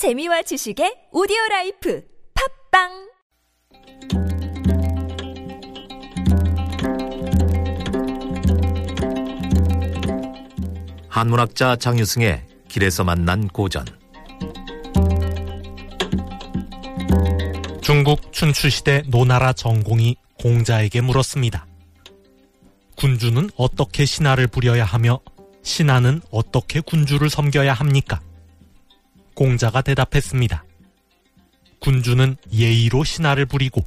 재미와 지식의 오디오 라이프 팟빵 한문학자 장유승의 길에서 만난 고전 중국 춘추시대 노나라 정공이 공자에게 물었습니다. 군주는 어떻게 신하를 부려야 하며 신하는 어떻게 군주를 섬겨야 합니까? 공자가 대답했습니다. 군주는 예의로 신하를 부리고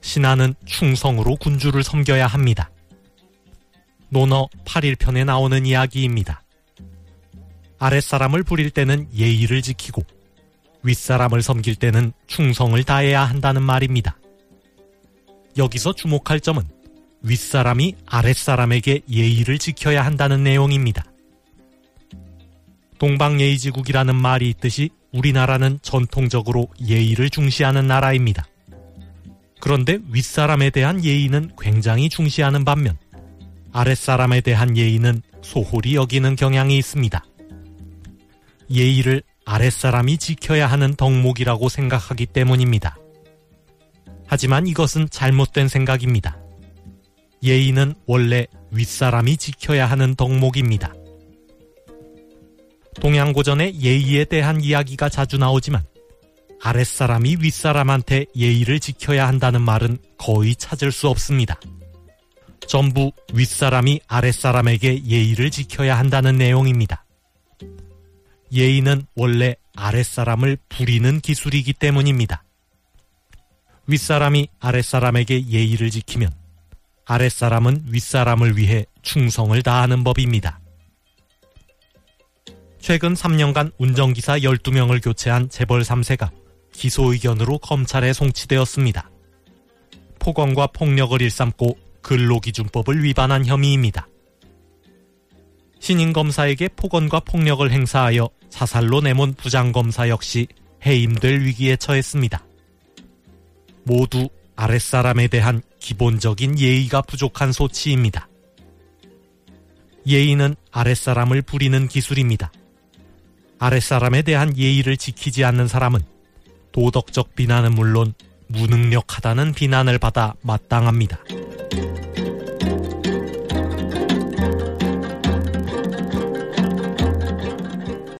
신하는 충성으로 군주를 섬겨야 합니다. 논어 8일편에 나오는 이야기입니다. 아랫사람을 부릴 때는 예의를 지키고 윗사람을 섬길 때는 충성을 다해야 한다는 말입니다. 여기서 주목할 점은 윗사람이 아랫사람에게 예의를 지켜야 한다는 내용입니다. 동방예의지국이라는 말이 있듯이 우리나라는 전통적으로 예의를 중시하는 나라입니다. 그런데 윗사람에 대한 예의는 굉장히 중시하는 반면 아랫사람에 대한 예의는 소홀히 여기는 경향이 있습니다. 예의를 아랫사람이 지켜야 하는 덕목이라고 생각하기 때문입니다. 하지만 이것은 잘못된 생각입니다. 예의는 원래 윗사람이 지켜야 하는 덕목입니다. 동양고전에 예의에 대한 이야기가 자주 나오지만 아랫사람이 윗사람한테 예의를 지켜야 한다는 말은 거의 찾을 수 없습니다. 전부 윗사람이 아랫사람에게 예의를 지켜야 한다는 내용입니다. 예의는 원래 아랫사람을 부리는 기술이기 때문입니다. 윗사람이 아랫사람에게 예의를 지키면 아랫사람은 윗사람을 위해 충성을 다하는 법입니다. 최근 3년간 운전기사 12명을 교체한 재벌 3세가 기소 의견으로 검찰에 송치되었습니다. 폭언과 폭력을 일삼고 근로기준법을 위반한 혐의입니다. 신임 검사에게 폭언과 폭력을 행사하여 사살로 내몬 부장검사 역시 해임될 위기에 처했습니다. 모두 아랫사람에 대한 기본적인 예의가 부족한 소치입니다. 예의는 아랫사람을 부리는 기술입니다. 아랫사람에 대한 예의를 지키지 않는 사람은 도덕적 비난은 물론 무능력하다는 비난을 받아 마땅합니다.